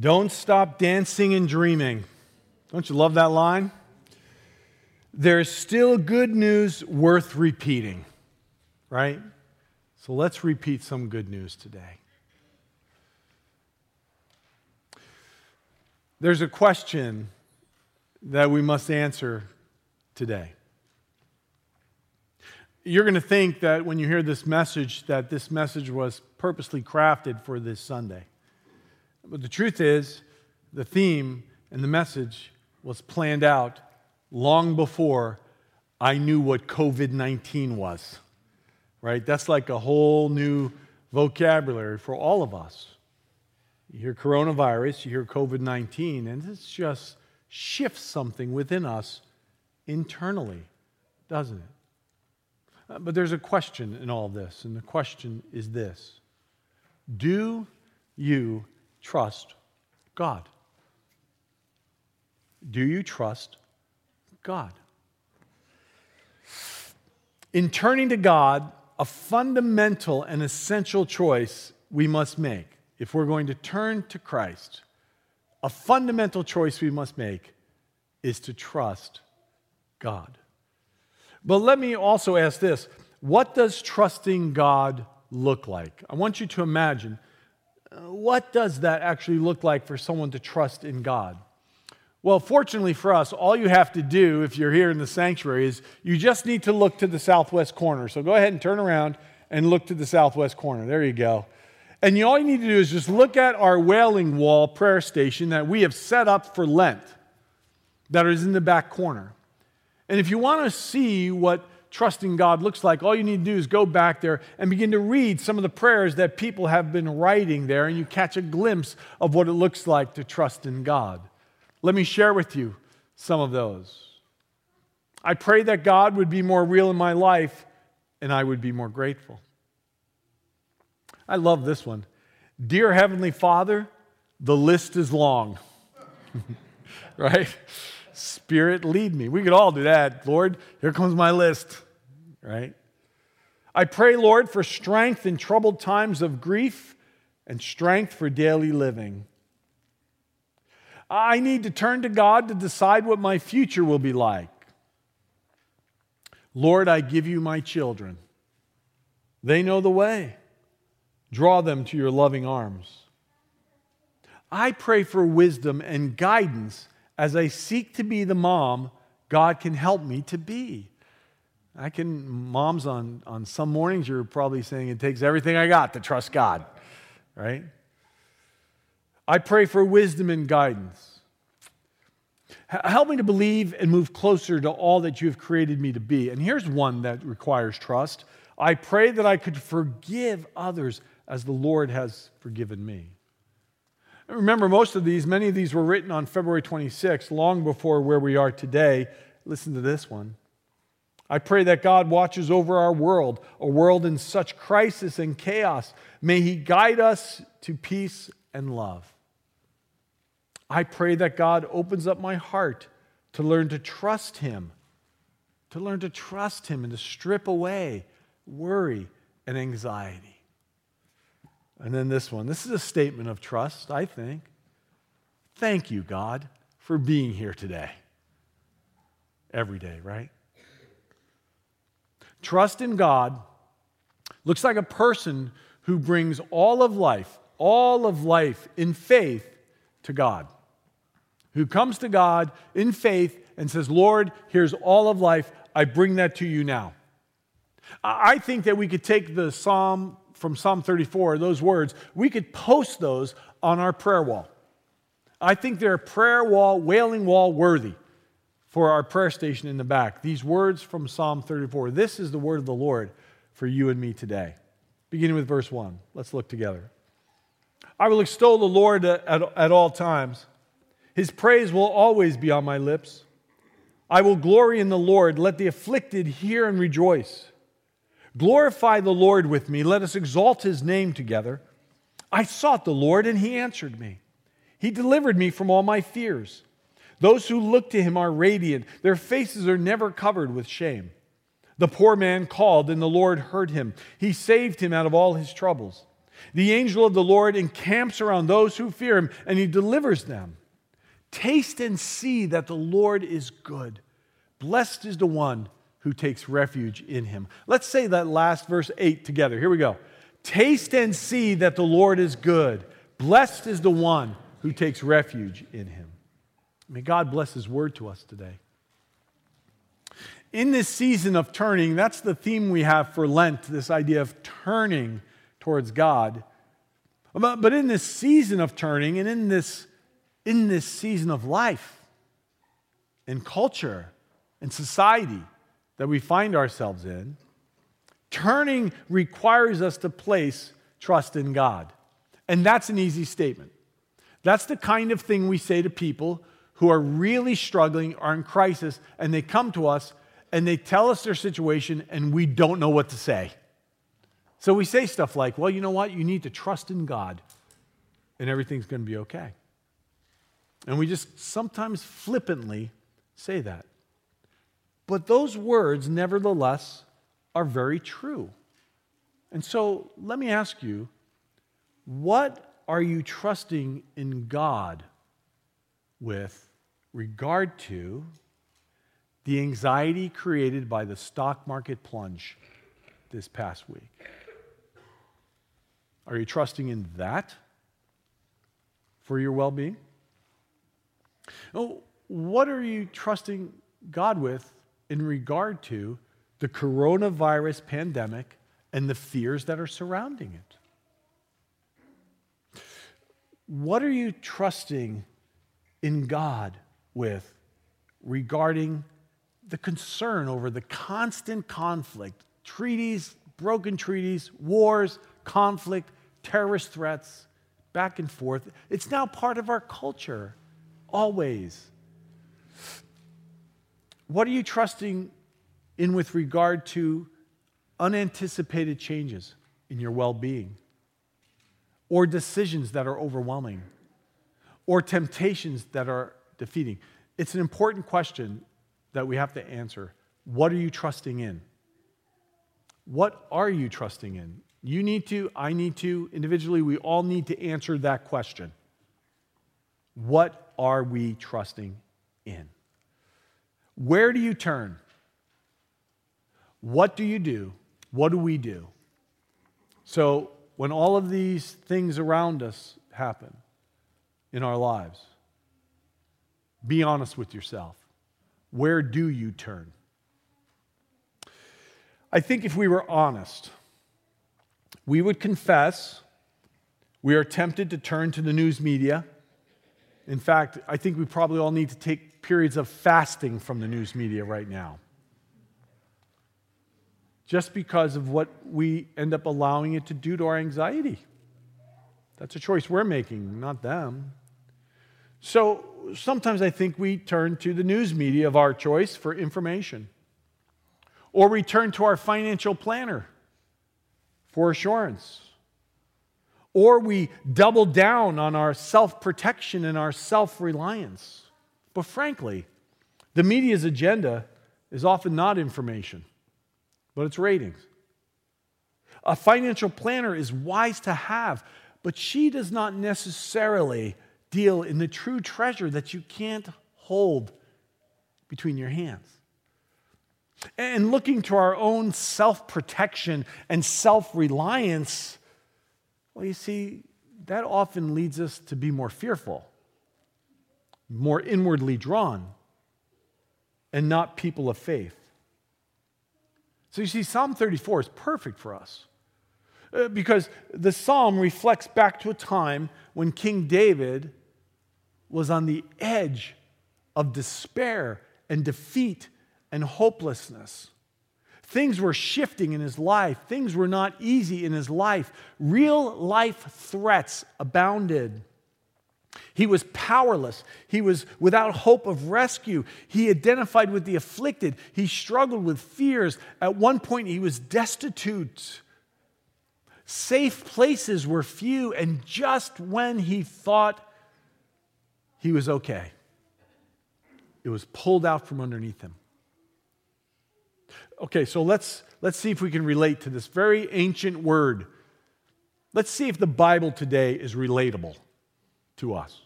Don't stop dancing and dreaming. Don't you love that line? There's still good news worth repeating, right? So let's repeat some good news today. There's a question that we must answer today. You're going to think that when you hear this message that this message was purposely crafted for this Sunday. But the truth is, the theme and the message was planned out long before I knew what COVID 19 was, right? That's like a whole new vocabulary for all of us. You hear coronavirus, you hear COVID 19, and it just shifts something within us internally, doesn't it? Uh, but there's a question in all this, and the question is this Do you trust God? Do you trust God? In turning to God, a fundamental and essential choice we must make if we're going to turn to Christ, a fundamental choice we must make is to trust God. But let me also ask this what does trusting God look like? I want you to imagine what does that actually look like for someone to trust in God? Well, fortunately for us, all you have to do if you're here in the sanctuary is you just need to look to the southwest corner. So go ahead and turn around and look to the southwest corner. There you go. And you, all you need to do is just look at our Wailing Wall prayer station that we have set up for Lent, that is in the back corner. And if you want to see what trusting God looks like, all you need to do is go back there and begin to read some of the prayers that people have been writing there, and you catch a glimpse of what it looks like to trust in God. Let me share with you some of those. I pray that God would be more real in my life and I would be more grateful. I love this one. Dear Heavenly Father, the list is long. right? Spirit, lead me. We could all do that. Lord, here comes my list right? I pray, Lord, for strength in troubled times of grief and strength for daily living. I need to turn to God to decide what my future will be like. Lord, I give you my children. They know the way. Draw them to your loving arms. I pray for wisdom and guidance as I seek to be the mom God can help me to be. I can, moms, on, on some mornings, you're probably saying it takes everything I got to trust God, right? I pray for wisdom and guidance. Help me to believe and move closer to all that you have created me to be. And here's one that requires trust I pray that I could forgive others as the Lord has forgiven me. Remember, most of these, many of these were written on February 26, long before where we are today. Listen to this one. I pray that God watches over our world, a world in such crisis and chaos. May He guide us to peace and love. I pray that God opens up my heart to learn to trust Him, to learn to trust Him and to strip away worry and anxiety. And then this one this is a statement of trust, I think. Thank you, God, for being here today. Every day, right? Trust in God looks like a person who brings all of life, all of life in faith to God. Who comes to God in faith and says, Lord, here's all of life. I bring that to you now. I think that we could take the psalm from Psalm 34, those words, we could post those on our prayer wall. I think they're a prayer wall, wailing wall worthy for our prayer station in the back. These words from Psalm 34. This is the word of the Lord for you and me today. Beginning with verse 1. Let's look together. I will extol the Lord at, at, at all times. His praise will always be on my lips. I will glory in the Lord. Let the afflicted hear and rejoice. Glorify the Lord with me. Let us exalt his name together. I sought the Lord, and he answered me. He delivered me from all my fears. Those who look to him are radiant, their faces are never covered with shame. The poor man called, and the Lord heard him. He saved him out of all his troubles. The angel of the Lord encamps around those who fear him, and he delivers them. Taste and see that the Lord is good. Blessed is the one who takes refuge in him. Let's say that last verse 8 together. Here we go. Taste and see that the Lord is good. Blessed is the one who takes refuge in him. May God bless his word to us today. In this season of turning, that's the theme we have for Lent this idea of turning towards God. But, in this season of turning and in this, in this season of life and culture and society that we find ourselves in, turning requires us to place trust in God. And that's an easy statement. That's the kind of thing we say to people who are really struggling, are in crisis, and they come to us and they tell us their situation, and we don't know what to say. So we say stuff like, well, you know what? You need to trust in God, and everything's going to be okay. And we just sometimes flippantly say that. But those words, nevertheless, are very true. And so let me ask you what are you trusting in God with regard to the anxiety created by the stock market plunge this past week? Are you trusting in that for your well being? Oh, what are you trusting God with in regard to the coronavirus pandemic and the fears that are surrounding it? What are you trusting in God with regarding the concern over the constant conflict, treaties, broken treaties, wars, conflict, terrorist threats, back and forth. It's now part of our culture, always. What are you trusting in with regard to unanticipated changes in your well being, or decisions that are overwhelming, or temptations that are defeating? It's an important question that we have to answer. What are you trusting in? What are you trusting in? You need to, I need to, individually, we all need to answer that question. What are we trusting in? Where do you turn? What do you do? What do we do? So, when all of these things around us happen in our lives, be honest with yourself. Where do you turn? I think if we were honest, we would confess we are tempted to turn to the news media. In fact, I think we probably all need to take periods of fasting from the news media right now. Just because of what we end up allowing it to do to our anxiety. That's a choice we're making, not them. So sometimes I think we turn to the news media of our choice for information. Or we turn to our financial planner for assurance. Or we double down on our self protection and our self reliance. But frankly, the media's agenda is often not information, but it's ratings. A financial planner is wise to have, but she does not necessarily deal in the true treasure that you can't hold between your hands and looking to our own self protection and self reliance, well, you see, that often leads us to be more fearful, more inwardly drawn, and not people of faith. So you see, Psalm 34 is perfect for us uh, because the psalm reflects back to a time when King David was on the edge of despair and defeat and hopelessness. Things were shifting in his life. Things were not easy in his life. Real life threats abounded. He was powerless. He was without hope of rescue. He identified with the afflicted. He struggled with fears. At one point, he was destitute. Safe places were few, and just when he thought he was okay, it was pulled out from underneath him. Okay, so let's, let's see if we can relate to this very ancient word Let's see if the Bible today is relatable to us.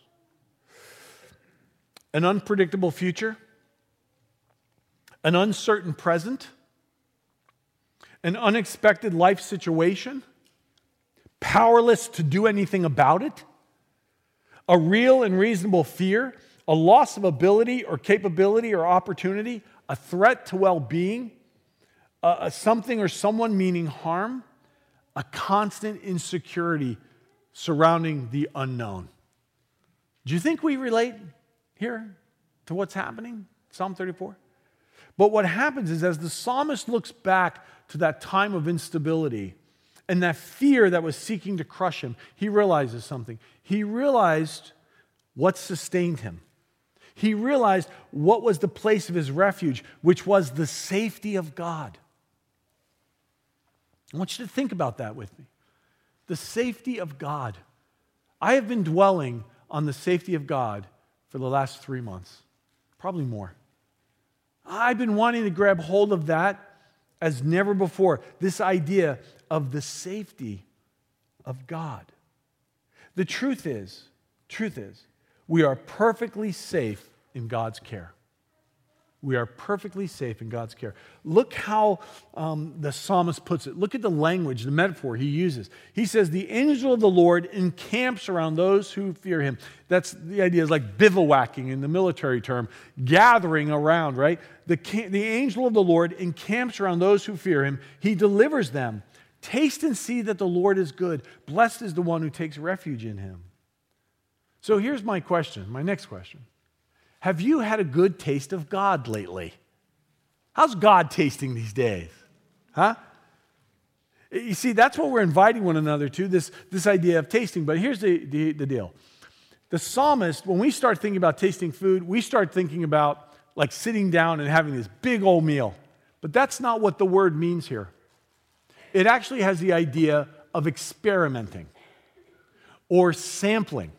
An unpredictable future, an uncertain present, an unexpected life situation, powerless to do anything about it, a real and reasonable fear, a loss of ability or capability or opportunity, a threat to well being, uh, something or someone meaning harm, a constant insecurity surrounding the unknown. Do you think we relate here to what's happening? Psalm 34? But what happens is, as the psalmist looks back to that time of instability and that fear that was seeking to crush him, he realizes something. He realized what sustained him. He realized what was the place of his refuge, which was the safety of God. I want you to think about that with me. The safety of God. I have been dwelling on the safety of God for the last three months, probably more. I've been wanting to grab hold of that as never before. This idea of the safety of God. The truth is, truth is, we are perfectly safe in God's care. We are perfectly safe in God's care. Look how um, the psalmist puts it. Look at the language, the metaphor he uses. He says, The angel of the Lord encamps around those who fear him. That's the idea is like bivouacking in the military term, gathering around, right? The, the angel of the Lord encamps around those who fear him. He delivers them. Taste and see that the Lord is good. Blessed is the one who takes refuge in him. So here's my question, my next question. Have you had a good taste of God lately? How's God tasting these days? Huh? You see, that's what we're inviting one another to this, this idea of tasting. But here's the, the, the deal the psalmist, when we start thinking about tasting food, we start thinking about like sitting down and having this big old meal. But that's not what the word means here. It actually has the idea of experimenting or sampling.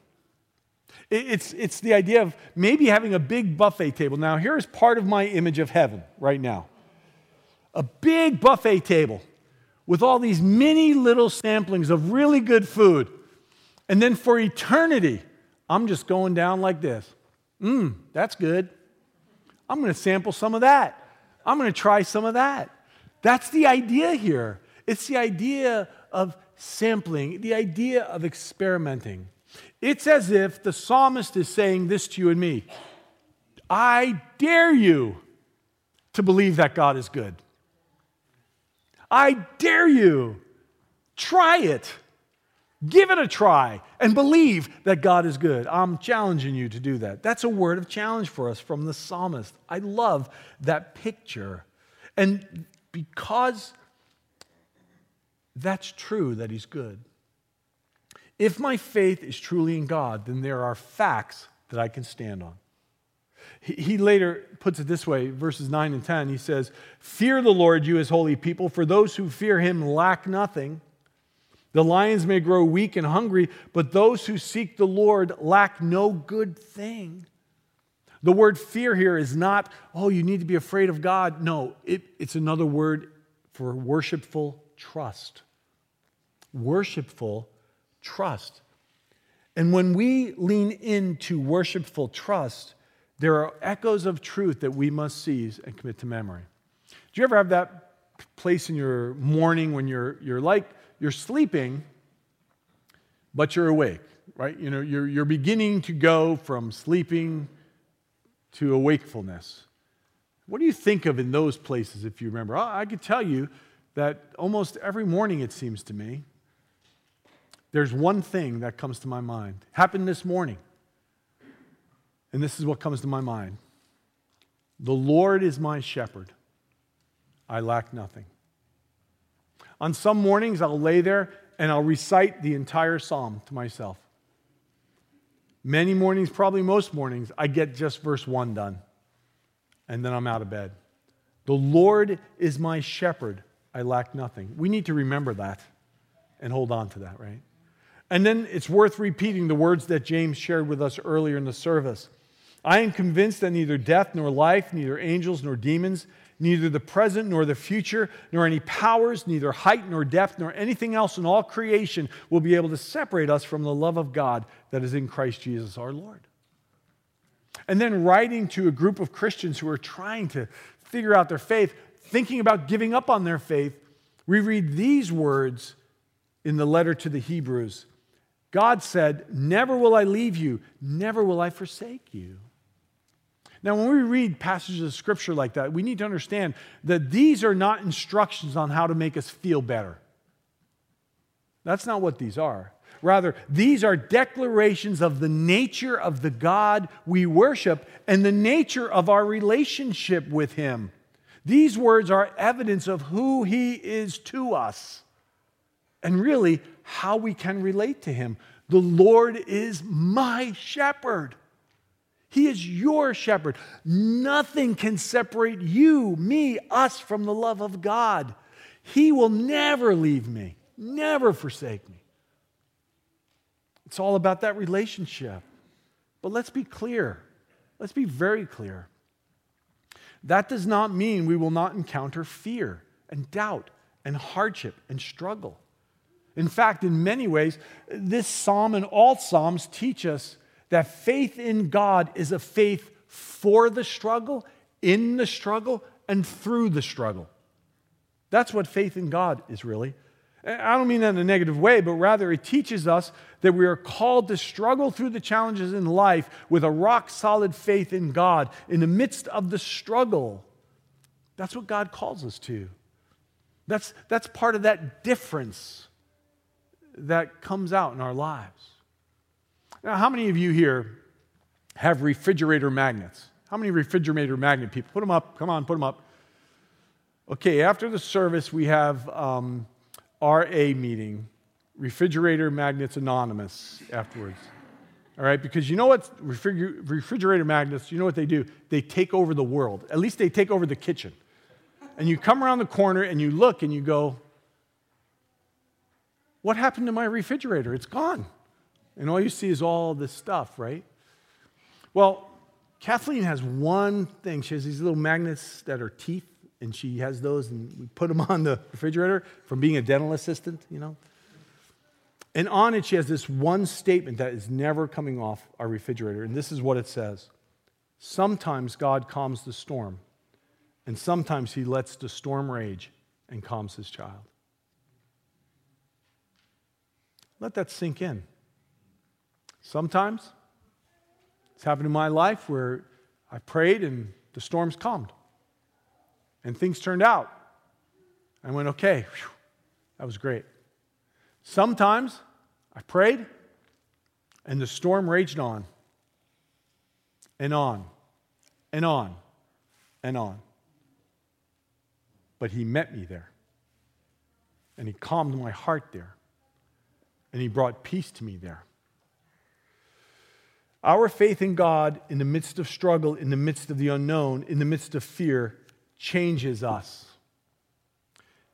It's, it's the idea of maybe having a big buffet table. Now, here's part of my image of heaven right now a big buffet table with all these mini little samplings of really good food. And then for eternity, I'm just going down like this. Mmm, that's good. I'm going to sample some of that. I'm going to try some of that. That's the idea here. It's the idea of sampling, the idea of experimenting. It's as if the psalmist is saying this to you and me I dare you to believe that God is good. I dare you. Try it. Give it a try and believe that God is good. I'm challenging you to do that. That's a word of challenge for us from the psalmist. I love that picture. And because that's true that he's good, if my faith is truly in God, then there are facts that I can stand on. He later puts it this way, verses 9 and 10. He says, Fear the Lord, you his holy people, for those who fear him lack nothing. The lions may grow weak and hungry, but those who seek the Lord lack no good thing. The word fear here is not, oh, you need to be afraid of God. No, it, it's another word for worshipful trust. Worshipful trust. And when we lean into worshipful trust, there are echoes of truth that we must seize and commit to memory. Do you ever have that place in your morning when you're, you're like, you're sleeping, but you're awake, right? You know, you're, you're beginning to go from sleeping to awakefulness. What do you think of in those places, if you remember? I, I could tell you that almost every morning, it seems to me, there's one thing that comes to my mind. Happened this morning. And this is what comes to my mind The Lord is my shepherd. I lack nothing. On some mornings, I'll lay there and I'll recite the entire psalm to myself. Many mornings, probably most mornings, I get just verse 1 done. And then I'm out of bed. The Lord is my shepherd. I lack nothing. We need to remember that and hold on to that, right? And then it's worth repeating the words that James shared with us earlier in the service. I am convinced that neither death nor life, neither angels nor demons, neither the present nor the future, nor any powers, neither height nor depth, nor anything else in all creation will be able to separate us from the love of God that is in Christ Jesus our Lord. And then writing to a group of Christians who are trying to figure out their faith, thinking about giving up on their faith, we read these words in the letter to the Hebrews God said, Never will I leave you, never will I forsake you. Now, when we read passages of scripture like that, we need to understand that these are not instructions on how to make us feel better. That's not what these are. Rather, these are declarations of the nature of the God we worship and the nature of our relationship with Him. These words are evidence of who He is to us and really how we can relate to Him. The Lord is my shepherd. He is your shepherd. Nothing can separate you, me, us from the love of God. He will never leave me, never forsake me. It's all about that relationship. But let's be clear. Let's be very clear. That does not mean we will not encounter fear and doubt and hardship and struggle. In fact, in many ways, this psalm and all psalms teach us that faith in God is a faith for the struggle, in the struggle, and through the struggle. That's what faith in God is really. I don't mean that in a negative way, but rather it teaches us that we are called to struggle through the challenges in life with a rock solid faith in God in the midst of the struggle. That's what God calls us to. That's, that's part of that difference that comes out in our lives. Now, how many of you here have refrigerator magnets? How many refrigerator magnet people? Put them up. Come on, put them up. Okay, after the service, we have um, RA meeting, Refrigerator Magnets Anonymous, afterwards. All right, because you know what? refrigerator magnets, you know what they do? They take over the world. At least they take over the kitchen. And you come around the corner and you look and you go, What happened to my refrigerator? It's gone. And all you see is all this stuff, right? Well, Kathleen has one thing. She has these little magnets that are teeth, and she has those, and we put them on the refrigerator from being a dental assistant, you know. And on it, she has this one statement that is never coming off our refrigerator. And this is what it says Sometimes God calms the storm, and sometimes he lets the storm rage and calms his child. Let that sink in. Sometimes it's happened in my life where I prayed and the storms calmed and things turned out. I went, okay, whew, that was great. Sometimes I prayed and the storm raged on and on and on and on. But he met me there and he calmed my heart there and he brought peace to me there. Our faith in God in the midst of struggle, in the midst of the unknown, in the midst of fear, changes us.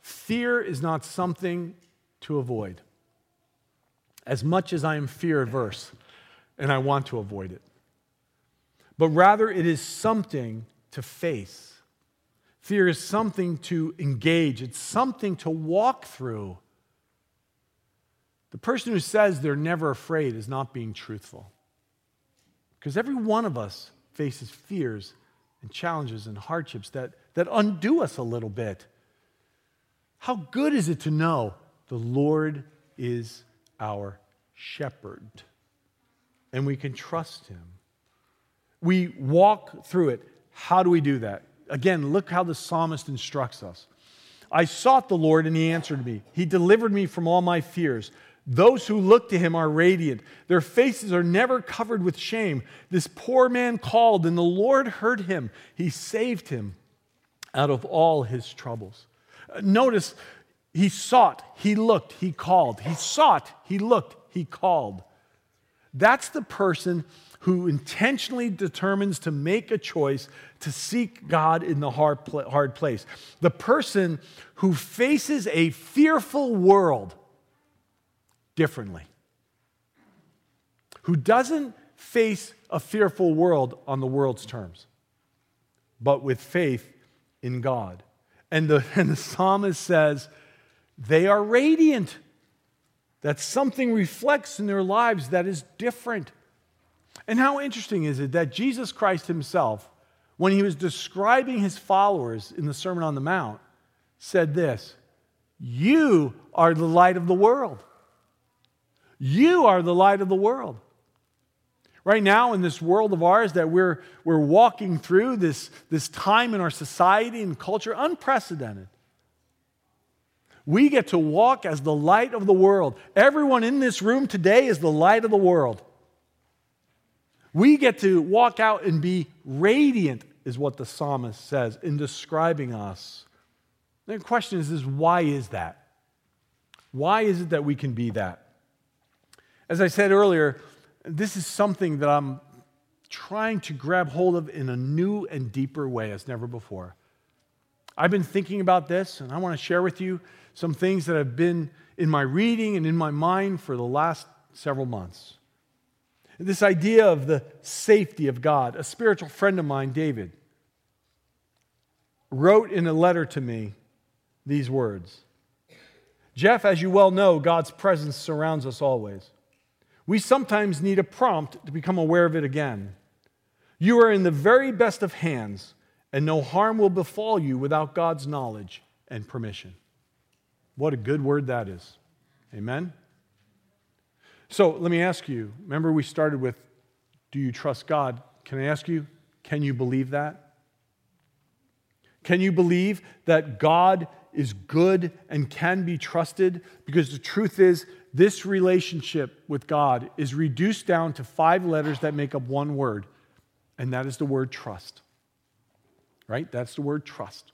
Fear is not something to avoid, as much as I am fear averse and I want to avoid it. But rather, it is something to face. Fear is something to engage, it's something to walk through. The person who says they're never afraid is not being truthful. Because every one of us faces fears and challenges and hardships that, that undo us a little bit. How good is it to know the Lord is our shepherd and we can trust him? We walk through it. How do we do that? Again, look how the psalmist instructs us. I sought the Lord and he answered me. He delivered me from all my fears. Those who look to him are radiant. Their faces are never covered with shame. This poor man called, and the Lord heard him. He saved him out of all his troubles. Uh, notice, he sought, he looked, he called. He sought, he looked, he called. That's the person who intentionally determines to make a choice to seek God in the hard, hard place. The person who faces a fearful world differently, who doesn't face a fearful world on the world's terms, but with faith in God. And the, and the psalmist says, they are radiant. That something reflects in their lives that is different. And how interesting is it that Jesus Christ himself, when he was describing his followers in the Sermon on the Mount, said this You are the light of the world. You are the light of the world. Right now, in this world of ours that we're, we're walking through, this, this time in our society and culture, unprecedented. We get to walk as the light of the world. Everyone in this room today is the light of the world. We get to walk out and be radiant, is what the psalmist says in describing us. The question is, is why is that? Why is it that we can be that? As I said earlier, this is something that I'm trying to grab hold of in a new and deeper way as never before. I've been thinking about this, and I want to share with you some things that have been in my reading and in my mind for the last several months. This idea of the safety of God. A spiritual friend of mine, David, wrote in a letter to me these words Jeff, as you well know, God's presence surrounds us always. We sometimes need a prompt to become aware of it again. You are in the very best of hands, and no harm will befall you without God's knowledge and permission. What a good word that is. Amen? So let me ask you remember, we started with Do you trust God? Can I ask you, can you believe that? Can you believe that God is good and can be trusted? Because the truth is, this relationship with God is reduced down to five letters that make up one word, and that is the word trust. Right? That's the word trust.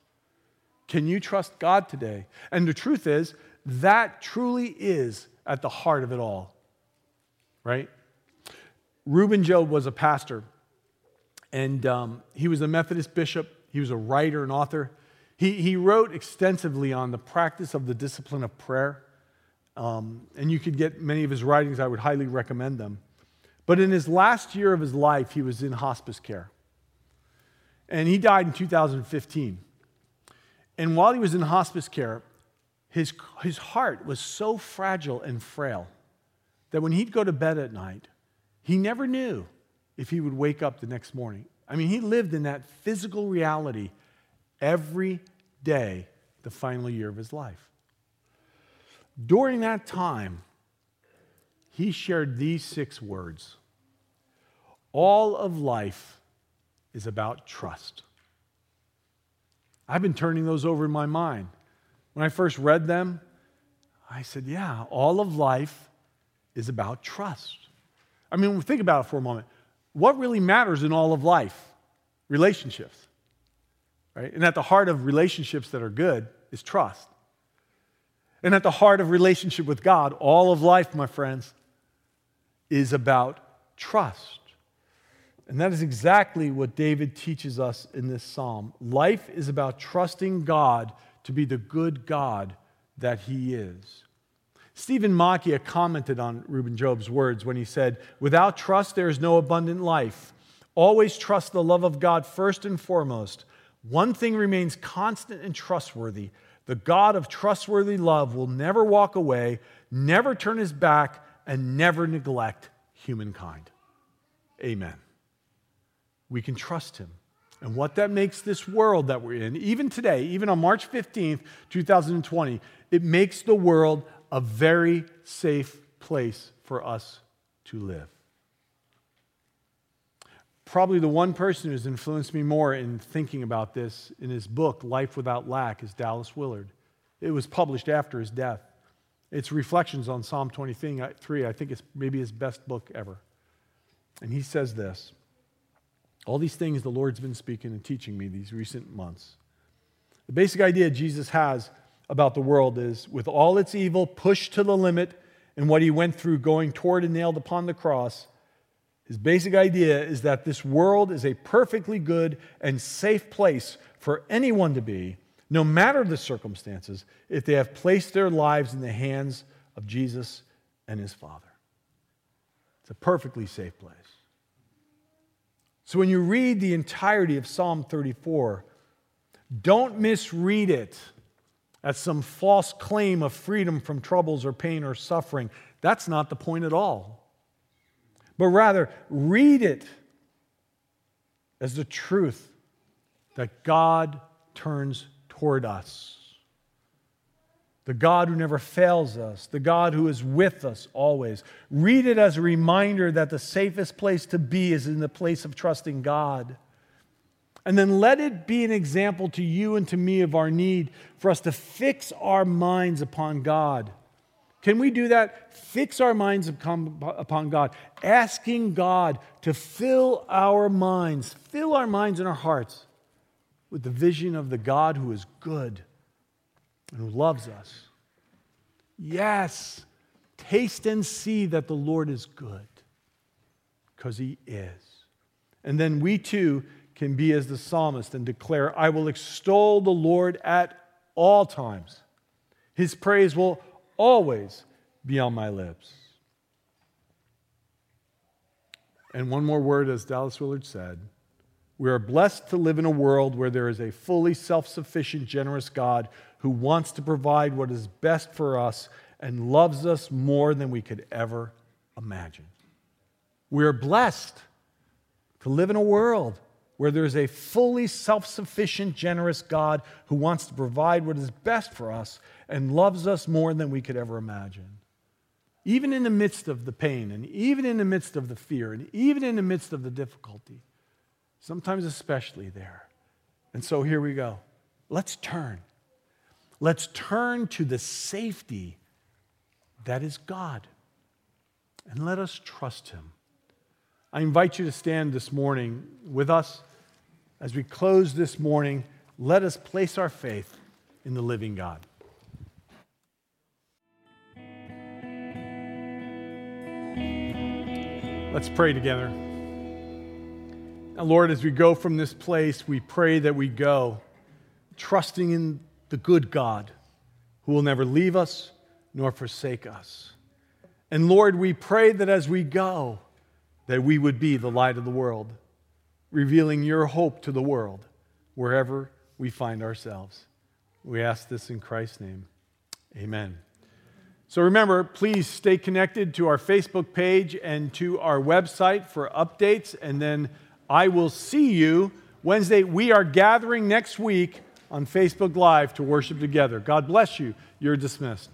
Can you trust God today? And the truth is, that truly is at the heart of it all. Right? Reuben Job was a pastor, and um, he was a Methodist bishop. He was a writer and author. He, he wrote extensively on the practice of the discipline of prayer. Um, and you could get many of his writings, I would highly recommend them. But in his last year of his life, he was in hospice care. And he died in 2015. And while he was in hospice care, his, his heart was so fragile and frail that when he'd go to bed at night, he never knew if he would wake up the next morning. I mean, he lived in that physical reality every day, the final year of his life. During that time, he shared these six words All of life is about trust. I've been turning those over in my mind. When I first read them, I said, Yeah, all of life is about trust. I mean, think about it for a moment. What really matters in all of life? Relationships. Right? And at the heart of relationships that are good is trust. And at the heart of relationship with God, all of life, my friends, is about trust. And that is exactly what David teaches us in this psalm. Life is about trusting God to be the good God that he is. Stephen Macchia commented on Reuben Job's words when he said, Without trust, there is no abundant life. Always trust the love of God first and foremost. One thing remains constant and trustworthy the God of trustworthy love will never walk away, never turn his back, and never neglect humankind. Amen. We can trust him. And what that makes this world that we're in, even today, even on March 15th, 2020, it makes the world a very safe place for us to live. Probably the one person who's influenced me more in thinking about this in his book, Life Without Lack, is Dallas Willard. It was published after his death. It's reflections on Psalm 23. I think it's maybe his best book ever. And he says this All these things the Lord's been speaking and teaching me these recent months. The basic idea Jesus has about the world is with all its evil pushed to the limit and what he went through going toward and nailed upon the cross, his basic idea is that this world is a perfectly good and safe place for anyone to be, no matter the circumstances, if they have placed their lives in the hands of Jesus and his Father. It's a perfectly safe place. So when you read the entirety of Psalm 34, Don't misread it as some false claim of freedom from troubles or pain or suffering. That's not the point at all. But rather, read it as the truth that God turns toward us. The God who never fails us, the God who is with us always. Read it as a reminder that the safest place to be is in the place of trusting God. And then let it be an example to you and to me of our need for us to fix our minds upon God. Can we do that? Fix our minds upon God, asking God to fill our minds, fill our minds and our hearts with the vision of the God who is good and who loves us. Yes, taste and see that the Lord is good because he is. And then we too can be as the psalmist and declare, I will extol the Lord at all times. His praise will always be on my lips. And one more word, as Dallas Willard said we are blessed to live in a world where there is a fully self sufficient, generous God who wants to provide what is best for us and loves us more than we could ever imagine. We are blessed to live in a world where there's a fully self sufficient, generous God who wants to provide what is best for us and loves us more than we could ever imagine. Even in the midst of the pain, and even in the midst of the fear, and even in the midst of the difficulty, sometimes especially there. And so here we go. Let's turn. Let's turn to the safety that is God. And let us trust Him. I invite you to stand this morning with us as we close this morning, let us place our faith in the living God. Let's pray together. Now, Lord, as we go from this place, we pray that we go trusting in the good God who will never leave us nor forsake us. And Lord, we pray that as we go, that we would be the light of the world revealing your hope to the world wherever we find ourselves. We ask this in Christ's name. Amen. So remember, please stay connected to our Facebook page and to our website for updates. And then I will see you Wednesday. We are gathering next week on Facebook Live to worship together. God bless you. You're dismissed.